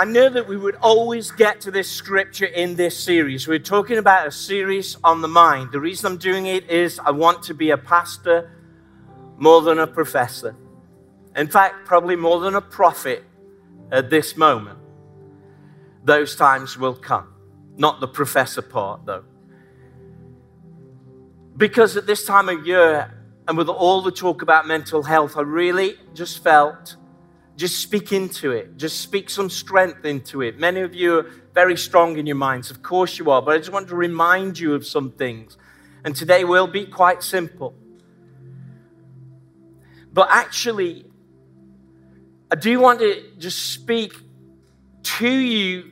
I know that we would always get to this scripture in this series. We're talking about a series on the mind. The reason I'm doing it is I want to be a pastor more than a professor. In fact, probably more than a prophet at this moment. Those times will come. Not the professor part, though. Because at this time of year, and with all the talk about mental health, I really just felt just speak into it. Just speak some strength into it. Many of you are very strong in your minds. Of course you are. But I just want to remind you of some things. And today will be quite simple. But actually, I do want to just speak to you.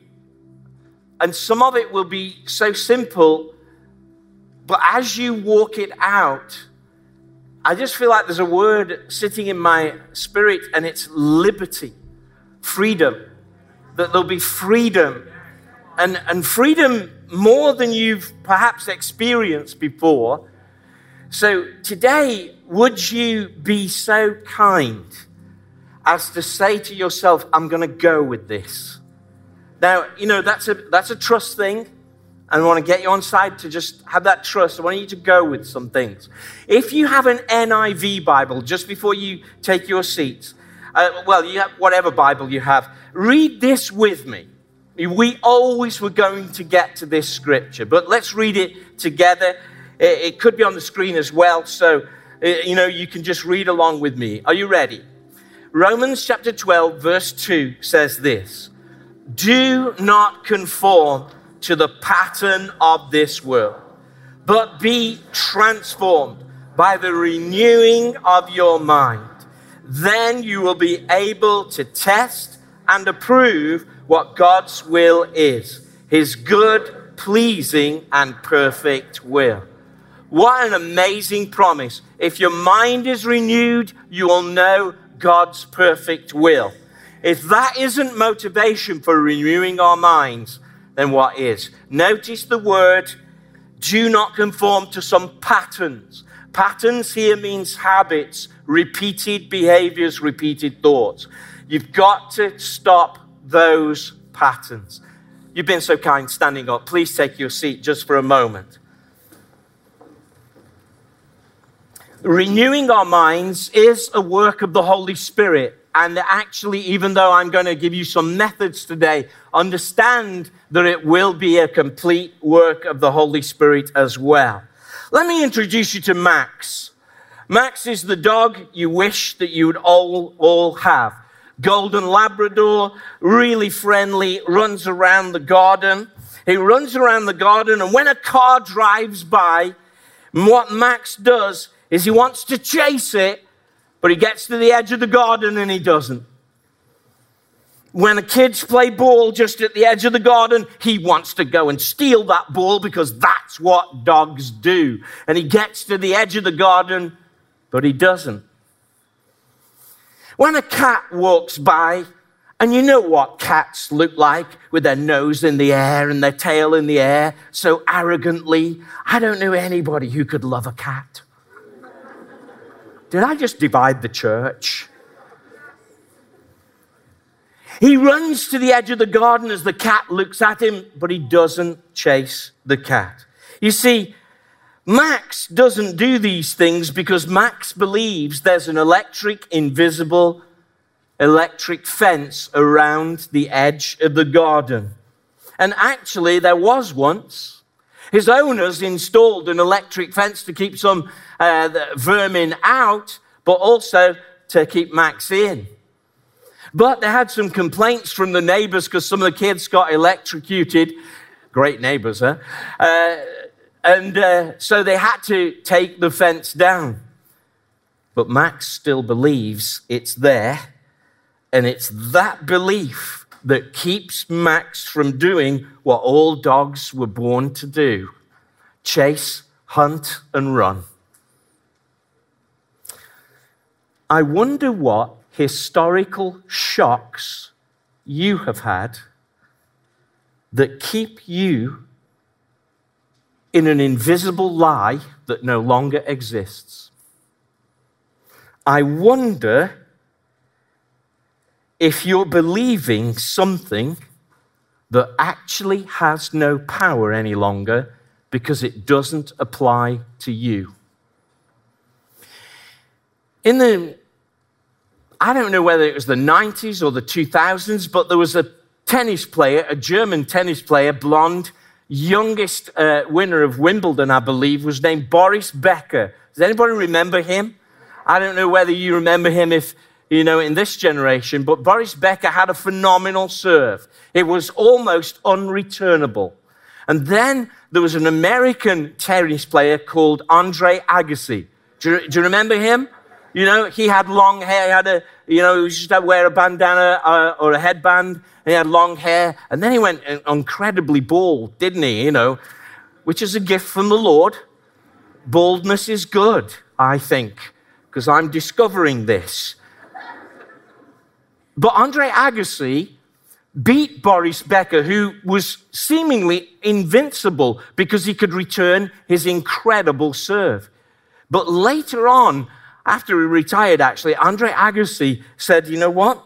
And some of it will be so simple. But as you walk it out, I just feel like there's a word sitting in my spirit, and it's liberty, freedom. That there'll be freedom. And, and freedom more than you've perhaps experienced before. So today, would you be so kind as to say to yourself, I'm going to go with this? Now, you know, that's a, that's a trust thing. I want to get you on side to just have that trust. I want you to go with some things. If you have an NIV Bible, just before you take your seats, uh, well, you have whatever Bible you have, read this with me. We always were going to get to this scripture, but let's read it together. It, it could be on the screen as well, so uh, you know you can just read along with me. Are you ready? Romans chapter 12, verse 2 says this Do not conform to the pattern of this world, but be transformed by the renewing of your mind. Then you will be able to test and approve what God's will is his good, pleasing, and perfect will. What an amazing promise. If your mind is renewed, you will know God's perfect will. If that isn't motivation for renewing our minds, then what is. Notice the word do not conform to some patterns. Patterns here means habits, repeated behaviors, repeated thoughts. You've got to stop those patterns. You've been so kind standing up. Please take your seat just for a moment. Renewing our minds is a work of the Holy Spirit. And actually, even though I'm going to give you some methods today, understand that it will be a complete work of the Holy Spirit as well. Let me introduce you to Max. Max is the dog you wish that you would all, all have. Golden Labrador, really friendly, runs around the garden. He runs around the garden, and when a car drives by, what Max does is he wants to chase it but he gets to the edge of the garden and he doesn't. When the kids play ball just at the edge of the garden, he wants to go and steal that ball because that's what dogs do. And he gets to the edge of the garden, but he doesn't. When a cat walks by, and you know what cats look like with their nose in the air and their tail in the air so arrogantly. I don't know anybody who could love a cat. Did I just divide the church? He runs to the edge of the garden as the cat looks at him, but he doesn't chase the cat. You see, Max doesn't do these things because Max believes there's an electric, invisible, electric fence around the edge of the garden. And actually, there was once. His owners installed an electric fence to keep some uh, vermin out, but also to keep Max in. But they had some complaints from the neighbors because some of the kids got electrocuted. Great neighbors, huh? Uh, and uh, so they had to take the fence down. But Max still believes it's there, and it's that belief that keeps Max from doing what all dogs were born to do chase, hunt, and run. I wonder what historical shocks you have had that keep you in an invisible lie that no longer exists. I wonder if you're believing something that actually has no power any longer because it doesn't apply to you. In the, I don't know whether it was the 90s or the 2000s, but there was a tennis player, a German tennis player, blonde, youngest uh, winner of Wimbledon, I believe, was named Boris Becker. Does anybody remember him? I don't know whether you remember him if, you know, in this generation, but Boris Becker had a phenomenal serve. It was almost unreturnable. And then there was an American tennis player called Andre Agassi. Do you, do you remember him? You know, he had long hair. He had a, you know, he used to wear a bandana uh, or a headband. and he had long hair. And then he went incredibly bald, didn't he? You know, which is a gift from the Lord. Baldness is good, I think, because I'm discovering this. But Andre Agassi beat Boris Becker, who was seemingly invincible because he could return his incredible serve. But later on, after he retired, actually, Andre Agassi said, You know what?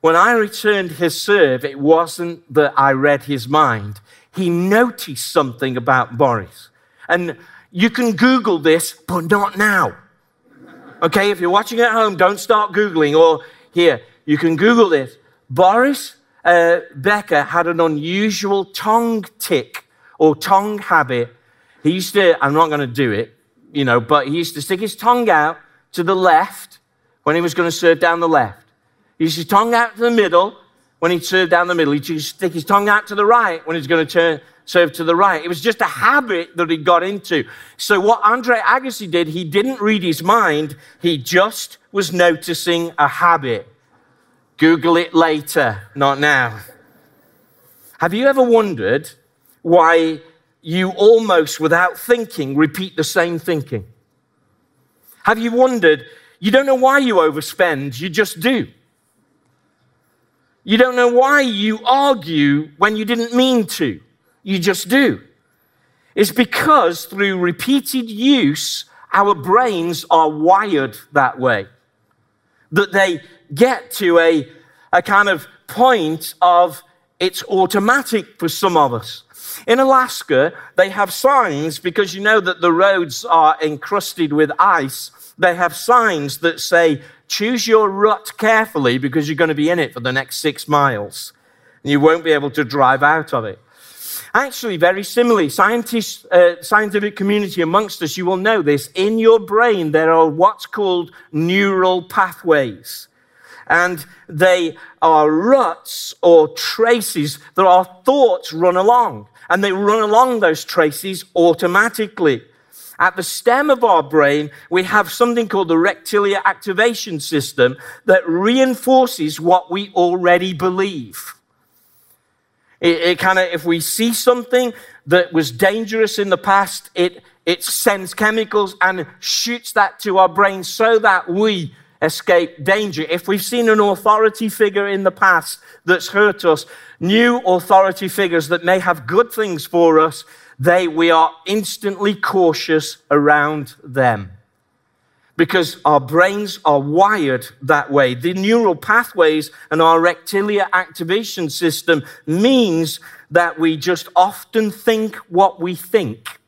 When I returned his serve, it wasn't that I read his mind. He noticed something about Boris. And you can Google this, but not now. Okay, if you're watching at home, don't start Googling. Or here, you can Google this. Boris uh, Becker had an unusual tongue tick or tongue habit. He used to, I'm not going to do it, you know, but he used to stick his tongue out to the left when he was going to serve down the left. He used to tongue out to the middle when he'd serve down the middle. He'd stick his tongue out to the right when he was going to turn, serve to the right. It was just a habit that he got into. So what Andre Agassi did, he didn't read his mind. He just was noticing a habit. Google it later, not now. Have you ever wondered why you almost without thinking repeat the same thinking? Have you wondered, you don't know why you overspend, you just do. You don't know why you argue when you didn't mean to, you just do. It's because through repeated use, our brains are wired that way. That they get to a, a kind of point of it's automatic for some of us. In Alaska, they have signs because you know that the roads are encrusted with ice. They have signs that say, choose your rut carefully because you're going to be in it for the next six miles. And you won't be able to drive out of it. Actually, very similarly, scientists, uh, scientific community amongst us, you will know this. In your brain, there are what's called neural pathways and they are ruts or traces that our thoughts run along, and they run along those traces automatically. At the stem of our brain, we have something called the reticular activation system that reinforces what we already believe. It, it kind of, if we see something that was dangerous in the past, it, it sends chemicals and shoots that to our brain so that we escape danger. If we've seen an authority figure in the past that's hurt us, new authority figures that may have good things for us, they, we are instantly cautious around them. Because our brains are wired that way. The neural pathways and our reticular activation system means that we just often think what we think.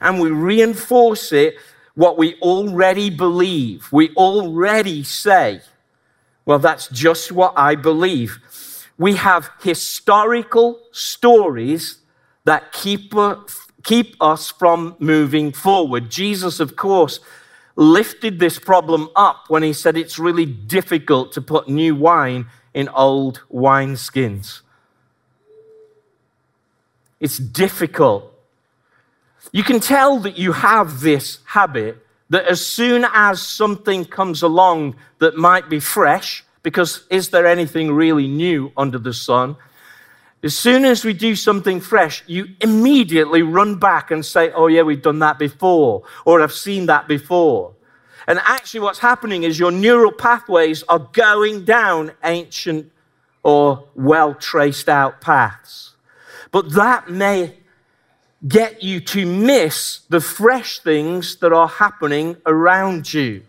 And we reinforce it what we already believe. We already say, well, that's just what I believe. We have historical stories that keep, keep us from moving forward. Jesus, of course, lifted this problem up when he said it's really difficult to put new wine in old wineskins. It's difficult you can tell that you have this habit that as soon as something comes along that might be fresh, because is there anything really new under the sun? As soon as we do something fresh, you immediately run back and say, Oh, yeah, we've done that before, or I've seen that before. And actually, what's happening is your neural pathways are going down ancient or well traced out paths. But that may get you to miss the fresh things that are happening around you.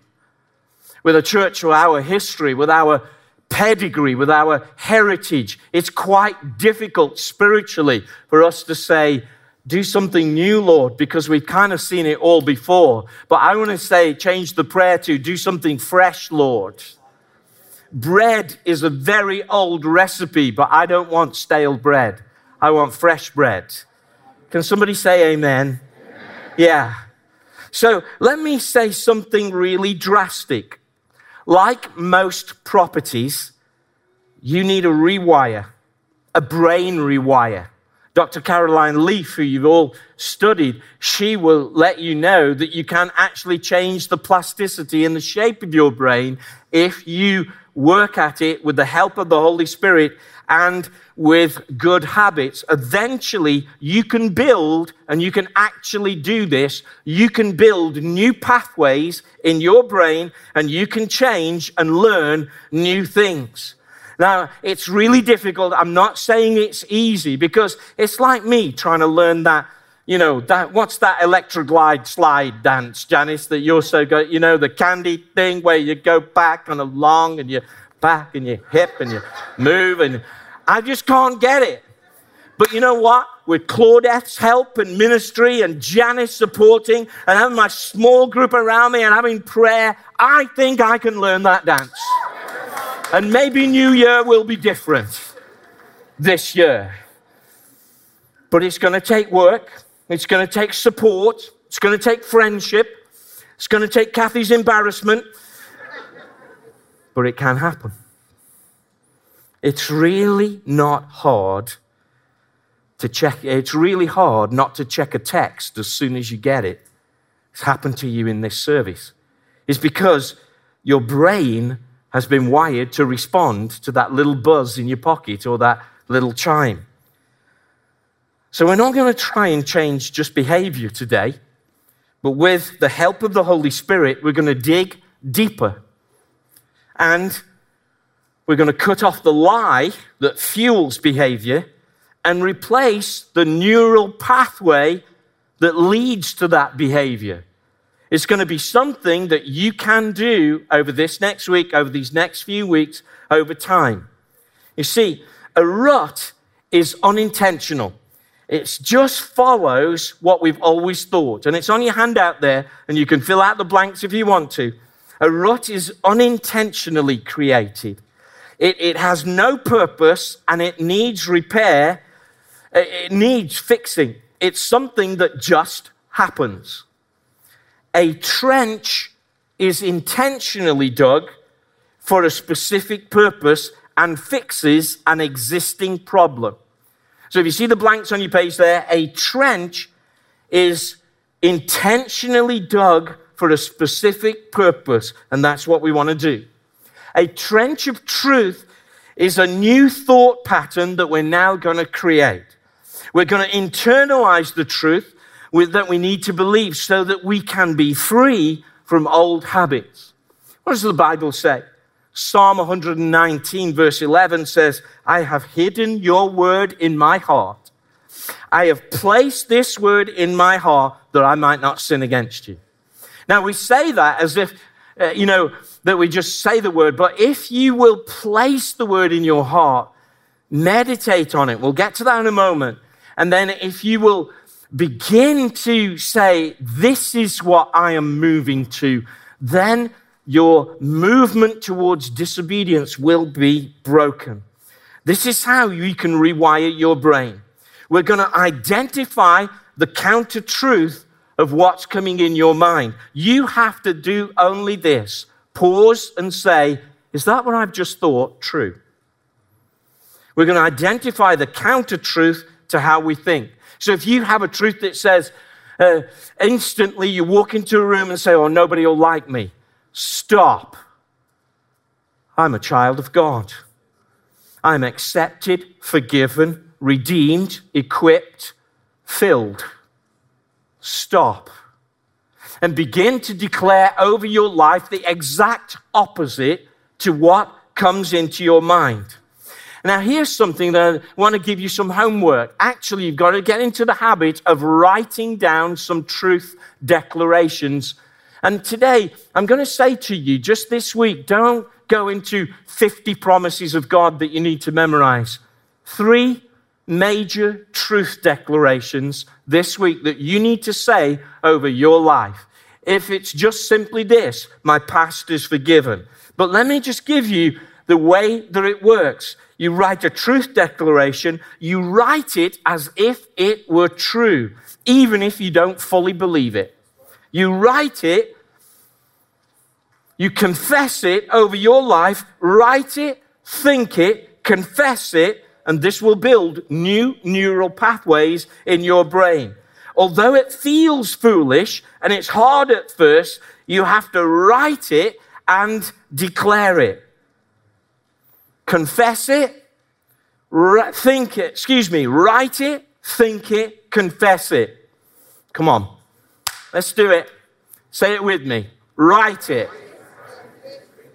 With a church or our history, with our pedigree, with our heritage, it's quite difficult spiritually for us to say, do something new, Lord, because we've kind of seen it all before. But I want to say, change the prayer to do something fresh, Lord. Bread is a very old recipe, but I don't want stale bread. I want fresh bread. Can somebody say amen? amen? Yeah. So let me say something really drastic. Like most properties, you need a rewire, a brain rewire. Dr. Caroline Leaf, who you've all studied, she will let you know that you can actually change the plasticity and the shape of your brain if you work at it with the help of the Holy Spirit and with good habits. Eventually, you can build, and you can actually do this, you can build new pathways in your brain and you can change and learn new things. Now, it's really difficult. I'm not saying it's easy because it's like me trying to learn that, you know, that what's that electroglide slide dance, Janice, that you're so good, you know, the candy thing where you go back and along and you back and your hip and you move and I just can't get it. But you know what? With Claudette's help and ministry and Janice supporting and having my small group around me and having prayer, I think I can learn that dance. And maybe New Year will be different this year. But it's going to take work, it's going to take support, it's going to take friendship, it's going to take Kathy's embarrassment. But it can happen. It's really not hard to check. It's really hard not to check a text as soon as you get it. It's happened to you in this service. It's because your brain has been wired to respond to that little buzz in your pocket or that little chime. So, we're not going to try and change just behavior today, but with the help of the Holy Spirit, we're going to dig deeper. And we're going to cut off the lie that fuels behavior and replace the neural pathway that leads to that behavior. It's going to be something that you can do over this next week, over these next few weeks, over time. You see, a rut is unintentional. It just follows what we've always thought. And it's on your handout there, and you can fill out the blanks if you want to. A rut is unintentionally created. It, it has no purpose and it needs repair. It needs fixing. It's something that just happens. A trench is intentionally dug for a specific purpose and fixes an existing problem. So if you see the blanks on your page there, a trench is intentionally dug for a specific purpose, and that's what we want to do. A trench of truth is a new thought pattern that we're now going to create. We're going to internalize the truth that we need to believe so that we can be free from old habits. What does the Bible say? Psalm 119, verse 11 says, I have hidden your word in my heart. I have placed this word in my heart that I might not sin against you. Now, we say that as if, uh, you know, that we just say the word, but if you will place the word in your heart, meditate on it, we'll get to that in a moment. And then if you will begin to say, This is what I am moving to, then your movement towards disobedience will be broken. This is how you can rewire your brain. We're going to identify the counter truth of what's coming in your mind. You have to do only this pause and say, Is that what I've just thought true? We're going to identify the counter truth to how we think. So if you have a truth that says, uh, instantly you walk into a room and say, Oh, nobody will like me, stop. I'm a child of God. I'm accepted, forgiven, redeemed, equipped, filled. Stop. And begin to declare over your life the exact opposite to what comes into your mind. Now, here's something that I want to give you some homework. Actually, you've got to get into the habit of writing down some truth declarations. And today, I'm going to say to you just this week don't go into 50 promises of God that you need to memorize. Three major truth declarations this week that you need to say over your life. If it's just simply this, my past is forgiven. But let me just give you the way that it works. You write a truth declaration, you write it as if it were true, even if you don't fully believe it. You write it, you confess it over your life, write it, think it, confess it, and this will build new neural pathways in your brain. Although it feels foolish and it's hard at first, you have to write it and declare it. Confess it, think it, excuse me, write it, think it, confess it. Come on, let's do it. Say it with me. Write it.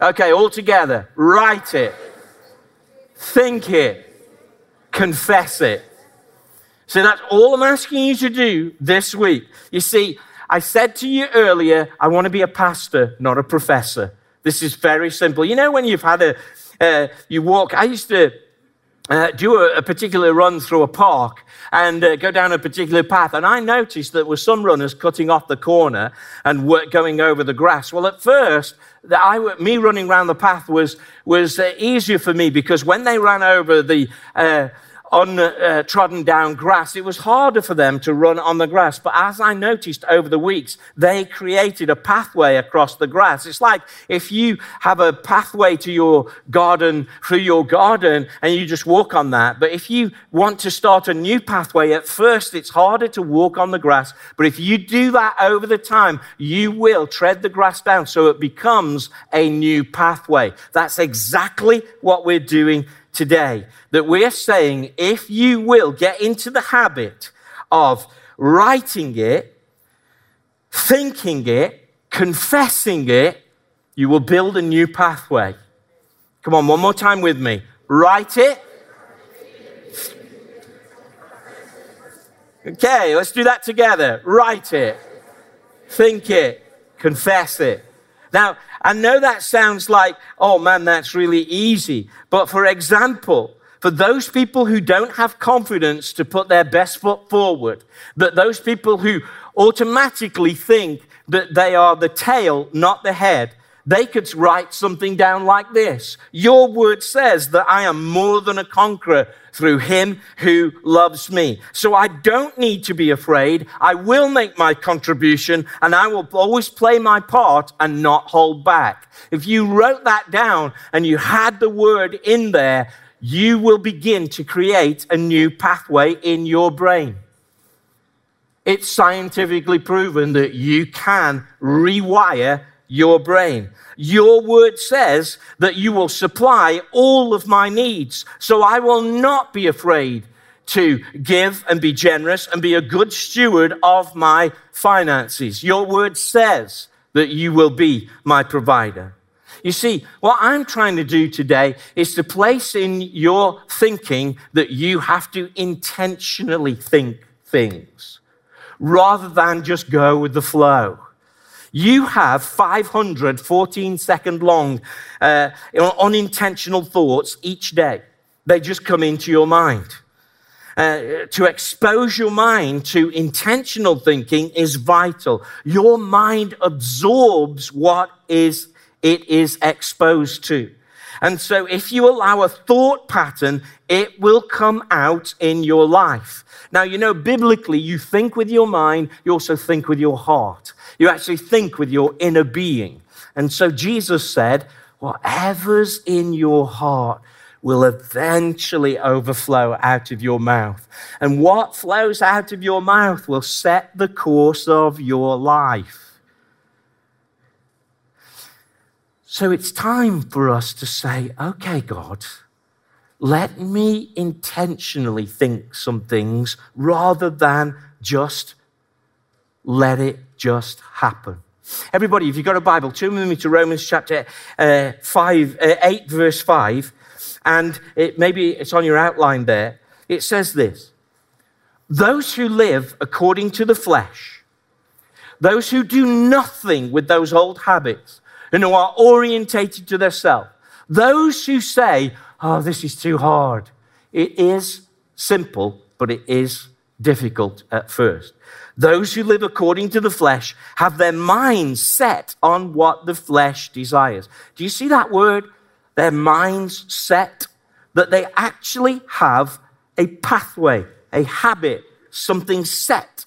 Okay, all together. Write it. Think it confess it. So that's all I'm asking you to do this week. You see, I said to you earlier, I want to be a pastor, not a professor. This is very simple. You know, when you've had a, uh, you walk, I used to uh, do a, a, particular run through a park and uh, go down a particular path. And I noticed that there were some runners cutting off the corner and going over the grass. Well, at first, the, I, me running around the path was, was uh, easier for me because when they ran over the untrodden uh, down grass, it was harder for them to run on the grass. But as I noticed over the weeks, they created a pathway across the grass. It's like if you have a pathway to your garden through your garden and you just walk on that. But if you want to start a new pathway, at first it's harder to walk on the grass. But if you do that over the time, you will tread the grass down so it becomes a new pathway. That's exactly what we're doing today that we're saying if you will get into the habit of writing it, thinking it, confessing it, you will build a new pathway. Come on, one more time with me. Write it. Okay, let's do that together. Write it, think it, confess it. Now, I know that sounds like, oh man, that's really easy. But for example, for those people who don't have confidence to put their best foot forward, that those people who automatically think that they are the tail, not the head, they could write something down like this Your word says that I am more than a conqueror through him who loves me. So I don't need to be afraid. I will make my contribution and I will always play my part and not hold back. If you wrote that down and you had the word in there, you will begin to create a new pathway in your brain. It's scientifically proven that you can rewire your brain. Your word says that you will supply all of my needs. So I will not be afraid to give and be generous and be a good steward of my finances. Your word says that you will be my provider. You see, what I'm trying to do today is to place in your thinking that you have to intentionally think things rather than just go with the flow. You have 514 second long uh, unintentional thoughts each day. They just come into your mind. Uh, to expose your mind to intentional thinking is vital. Your mind absorbs what is it is exposed to. And so, if you allow a thought pattern, it will come out in your life. Now, you know, biblically, you think with your mind, you also think with your heart. You actually think with your inner being. And so Jesus said, Whatever's in your heart will eventually overflow out of your mouth. And what flows out of your mouth will set the course of your life. So it's time for us to say, okay, God, let me intentionally think some things rather than just let it just happen. Everybody, if you've got a Bible, turn with me to Romans chapter uh, 5, uh, 8, verse 5, and it, maybe it's on your outline there. It says this Those who live according to the flesh, those who do nothing with those old habits, and who are orientated to their self, Those who say, oh, this is too hard, it is simple, but it is difficult at first. Those who live according to the flesh have their minds set on what the flesh desires. Do you see that word? Their minds set. That they actually have a pathway, a habit, something set.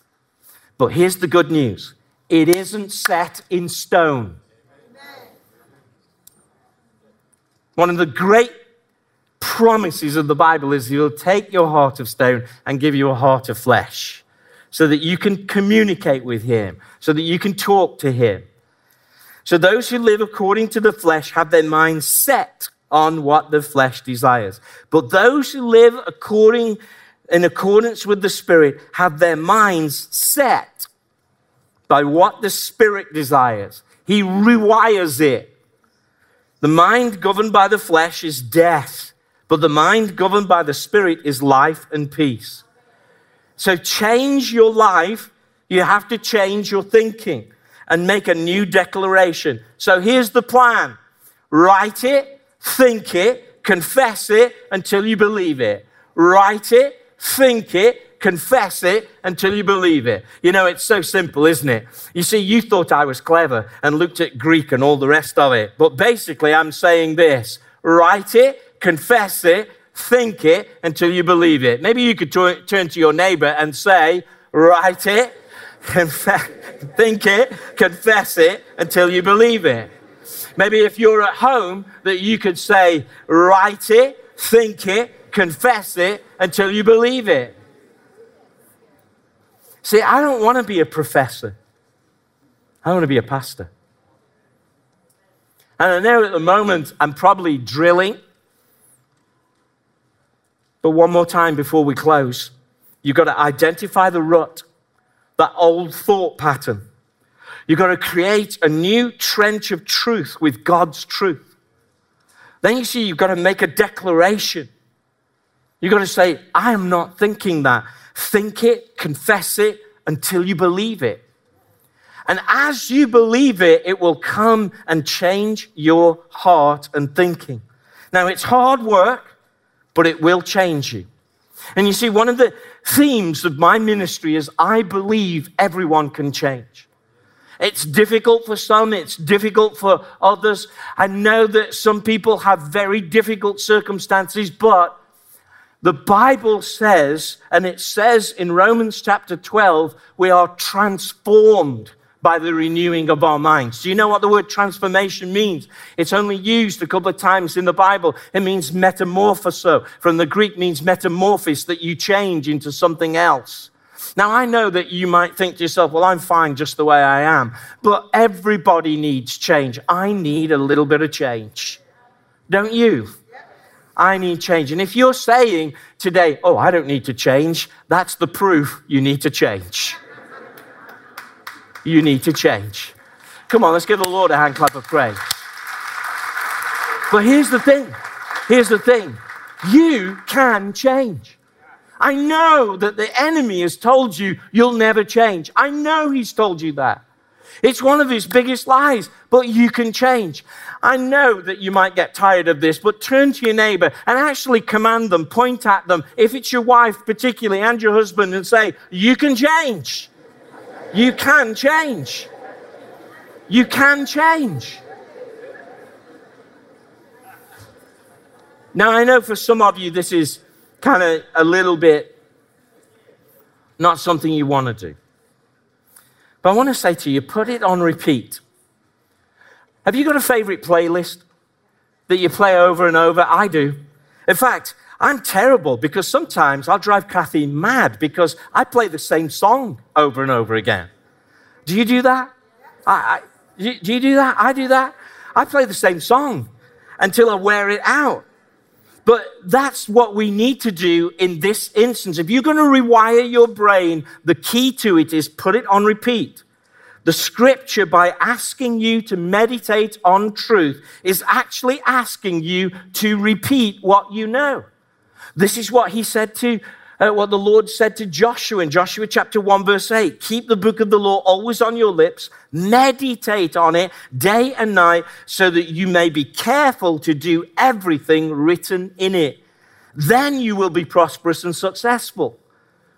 But here's the good news it isn't set in stone. One of the great promises of the Bible is He'll take your heart of stone and give you a heart of flesh so that you can communicate with Him, so that you can talk to Him. So those who live according to the flesh have their minds set on what the flesh desires. But those who live according in accordance with the Spirit have their minds set by what the Spirit desires. He rewires it. The mind governed by the flesh is death, but the mind governed by the Spirit is life and peace. So change your life, you have to change your thinking and make a new declaration. So here's the plan write it, think it, confess it until you believe it. Write it, think it, confess it until you believe it. You know, it's so simple, isn't it? You see, you thought I was clever and looked at Greek and all the rest of it. But basically, I'm saying this write it, confess it, think it until you believe it. Maybe you could t- turn to your neighbor and say, write it, confess, think it, confess it until you believe it. Maybe if you're at home, that you could say, write it, think it, confess it until you believe it. See, I don't want to be a professor. I want to be a pastor. And I know at the moment I'm probably drilling. But one more time before we close, you've got to identify the rut, that old thought pattern. You've got to create a new trench of truth with God's truth. Then you see, you've got to make a declaration. You've got to say, I am not thinking that. Think it, confess it until you believe it. And as you believe it, it will come and change your heart and thinking. Now, it's hard work, but it will change you. And you see, one of the themes of my ministry is I believe everyone can change. It's difficult for some, it's difficult for others. I know that some people have very difficult circumstances, but the Bible says, and it says in Romans chapter 12, we are transformed by the renewing of our minds. Do you know what the word transformation means? It's only used a couple of times in the Bible. It means metamorphoso. From the Greek means metamorphosis, that you change into something else. Now, I know that you might think to yourself, well, I'm fine just the way I am. But everybody needs change. I need a little bit of change. Don't you? I need change. And if you're saying today, oh, I don't need to change, that's the proof you need to change. You need to change. Come on, let's give the Lord a hand clap of praise. But here's the thing here's the thing you can change. I know that the enemy has told you you'll never change. I know he's told you that. It's one of his biggest lies, but you can change. I know that you might get tired of this, but turn to your neighbor and actually command them, point at them, if it's your wife particularly and your husband, and say, You can change. You can change. You can change. Now, I know for some of you, this is kind of a little bit not something you want to do. But I want to say to you, put it on repeat. Have you got a favorite playlist that you play over and over? I do. In fact, I'm terrible because sometimes I'll drive Kathy mad because I play the same song over and over again. Do you do that? I, I, do you do that? I do that. I play the same song until I wear it out. But that's what we need to do in this instance. If you're going to rewire your brain, the key to it is put it on repeat. The scripture, by asking you to meditate on truth, is actually asking you to repeat what you know. This is what he said to uh, what the Lord said to Joshua in Joshua chapter 1, verse 8 Keep the book of the law always on your lips, meditate on it day and night, so that you may be careful to do everything written in it. Then you will be prosperous and successful.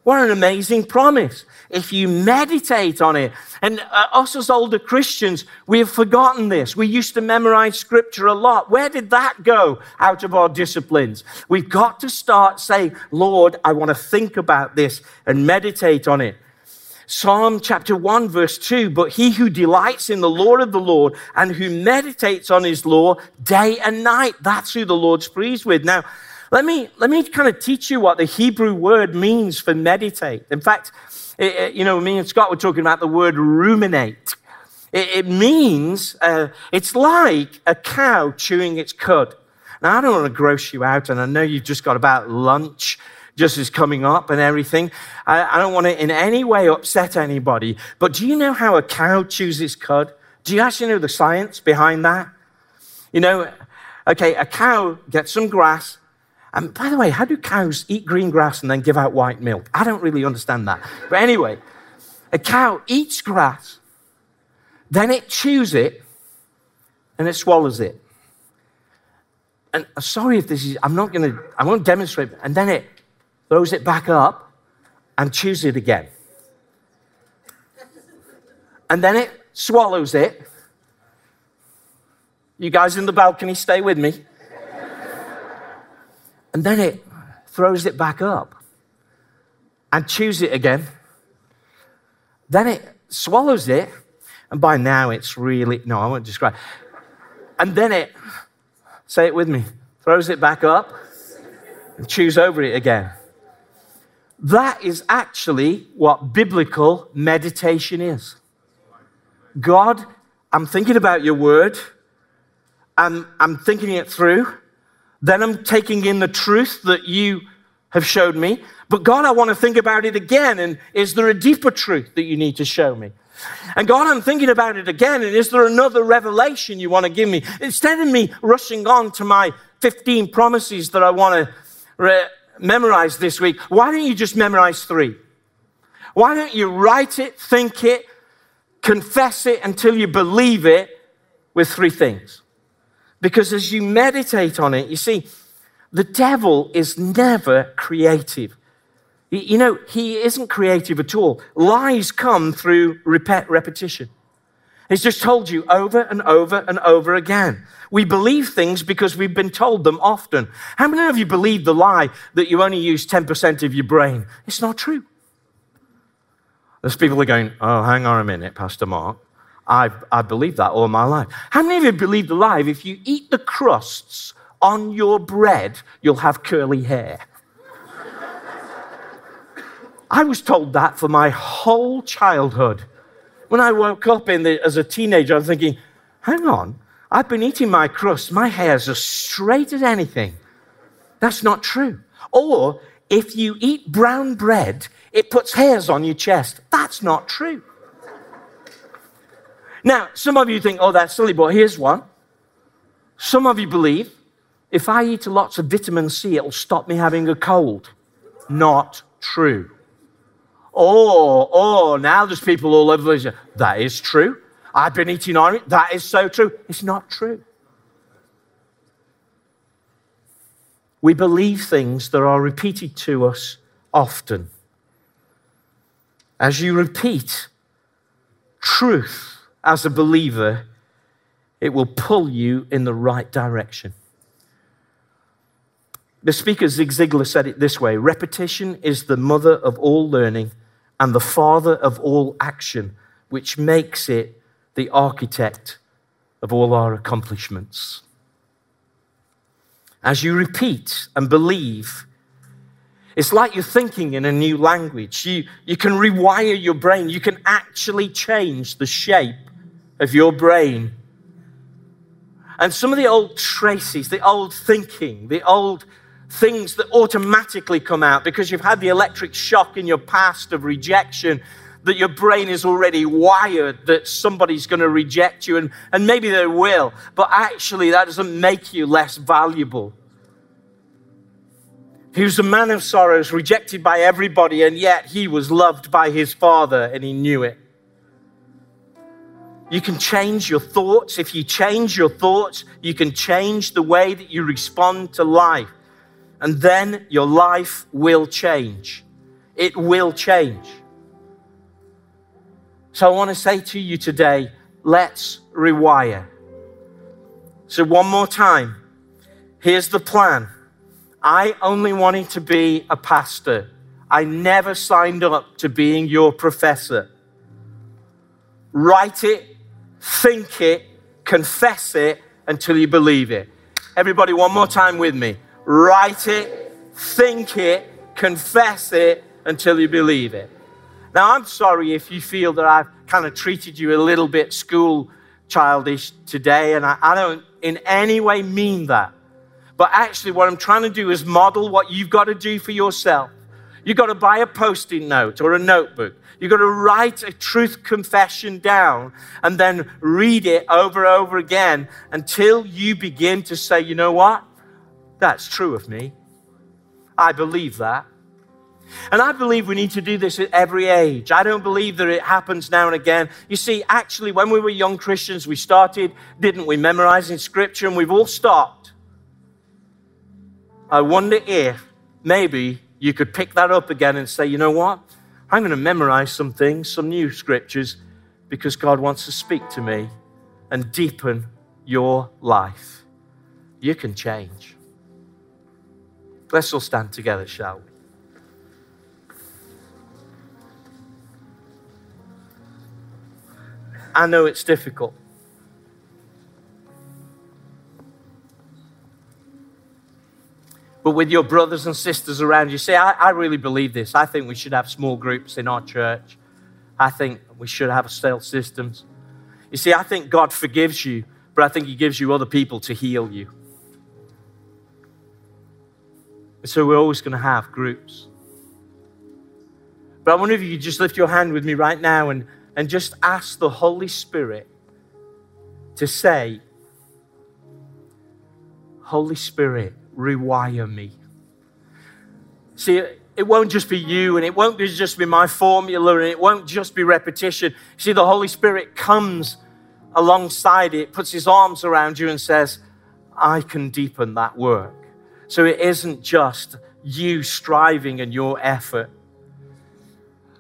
What an amazing promise. If you meditate on it. And uh, us as older Christians, we have forgotten this. We used to memorize scripture a lot. Where did that go out of our disciplines? We've got to start saying, Lord, I want to think about this and meditate on it. Psalm chapter 1, verse 2 But he who delights in the law of the Lord and who meditates on his law day and night, that's who the Lord's pleased with. Now, let me, let me kind of teach you what the Hebrew word means for meditate. In fact, it, it, you know, me and Scott were talking about the word ruminate. It, it means, uh, it's like a cow chewing its cud. Now, I don't want to gross you out, and I know you've just got about lunch just as coming up and everything. I, I don't want to in any way upset anybody, but do you know how a cow chews its cud? Do you actually know the science behind that? You know, okay, a cow gets some grass, and by the way, how do cows eat green grass and then give out white milk? I don't really understand that. But anyway, a cow eats grass, then it chews it, and it swallows it. And uh, sorry if this is, I'm not going to, I won't demonstrate, and then it throws it back up and chews it again. And then it swallows it. You guys in the balcony, stay with me and then it throws it back up and chews it again. Then it swallows it, and by now it's really, no, I won't describe. And then it, say it with me, throws it back up and chews over it again. That is actually what biblical meditation is. God, I'm thinking about your word, and I'm thinking it through, then I'm taking in the truth that you have showed me. But God, I want to think about it again. And is there a deeper truth that you need to show me? And God, I'm thinking about it again. And is there another revelation you want to give me? Instead of me rushing on to my 15 promises that I want to re- memorize this week, why don't you just memorize three? Why don't you write it, think it, confess it until you believe it with three things? Because as you meditate on it, you see, the devil is never creative. You know, he isn't creative at all. Lies come through repetition. He's just told you over and over and over again. We believe things because we've been told them often. How many of you believe the lie that you only use 10% of your brain? It's not true. There's people that are going, oh, hang on a minute, Pastor Mark. I've, I believed that all my life. How many of you believe the lie? If you eat the crusts on your bread, you'll have curly hair? I was told that for my whole childhood. When I woke up the, as a teenager, I was thinking, hang on, I've been eating my crust, my hair's as straight as anything. That's not true. Or if you eat brown bread, it puts hairs on your chest. That's not true. Now, some of you think, oh, that's silly, but here's one. Some of you believe if I eat lots of vitamin C, it'll stop me having a cold. Not true. Oh, oh, now there's people all over the place. That is true. I've been eating orange. That is so true. It's not true. We believe things that are repeated to us often. As you repeat truth, as a believer, it will pull you in the right direction. The speaker Zig Ziglar said it this way repetition is the mother of all learning and the father of all action, which makes it the architect of all our accomplishments. As you repeat and believe, it's like you're thinking in a new language. You, you can rewire your brain. You can actually change the shape of your brain. And some of the old traces, the old thinking, the old things that automatically come out because you've had the electric shock in your past of rejection, that your brain is already wired that somebody's going to reject you, and, and maybe they will, but actually that doesn't make you less valuable. He was a man of sorrows, rejected by everybody, and yet he was loved by his father and he knew it. You can change your thoughts. If you change your thoughts, you can change the way that you respond to life. And then your life will change. It will change. So I want to say to you today let's rewire. So, one more time, here's the plan. I only wanted to be a pastor. I never signed up to being your professor. Write it, think it, confess it until you believe it. Everybody, one more time with me. Write it, think it, confess it until you believe it. Now, I'm sorry if you feel that I've kind of treated you a little bit school childish today, and I, I don't in any way mean that. But actually, what I'm trying to do is model what you've got to do for yourself. You've got to buy a post it note or a notebook. You've got to write a truth confession down and then read it over and over again until you begin to say, you know what? That's true of me. I believe that. And I believe we need to do this at every age. I don't believe that it happens now and again. You see, actually, when we were young Christians, we started, didn't we, memorizing scripture, and we've all stopped. I wonder if maybe you could pick that up again and say, you know what? I'm going to memorize some things, some new scriptures, because God wants to speak to me and deepen your life. You can change. Let's all stand together, shall we? I know it's difficult. But with your brothers and sisters around you, see, I, I really believe this. I think we should have small groups in our church. I think we should have cell systems. You see, I think God forgives you, but I think He gives you other people to heal you. And so we're always going to have groups. But I wonder if you could just lift your hand with me right now and and just ask the Holy Spirit to say, Holy Spirit, rewire me. See, it won't just be you, and it won't just be my formula, and it won't just be repetition. See, the Holy Spirit comes alongside it, puts his arms around you, and says, I can deepen that work. So it isn't just you striving and your effort.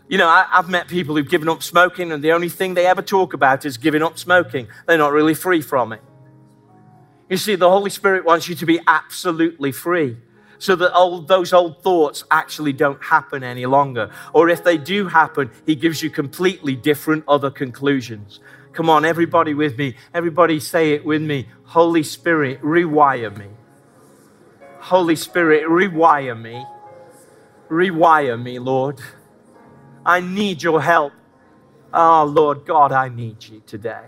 You know, I, have met people who've given up smoking, and the only thing they ever talk about is giving up smoking. They're not really free from it. You see, the Holy Spirit wants you to be absolutely free so that old, those old thoughts actually don't happen any longer. Or if they do happen, He gives you completely different other conclusions. Come on, everybody with me. Everybody say it with me. Holy Spirit, rewire me. Holy Spirit, rewire me. Rewire me, Lord. I need your help. Oh, Lord God, I need you today.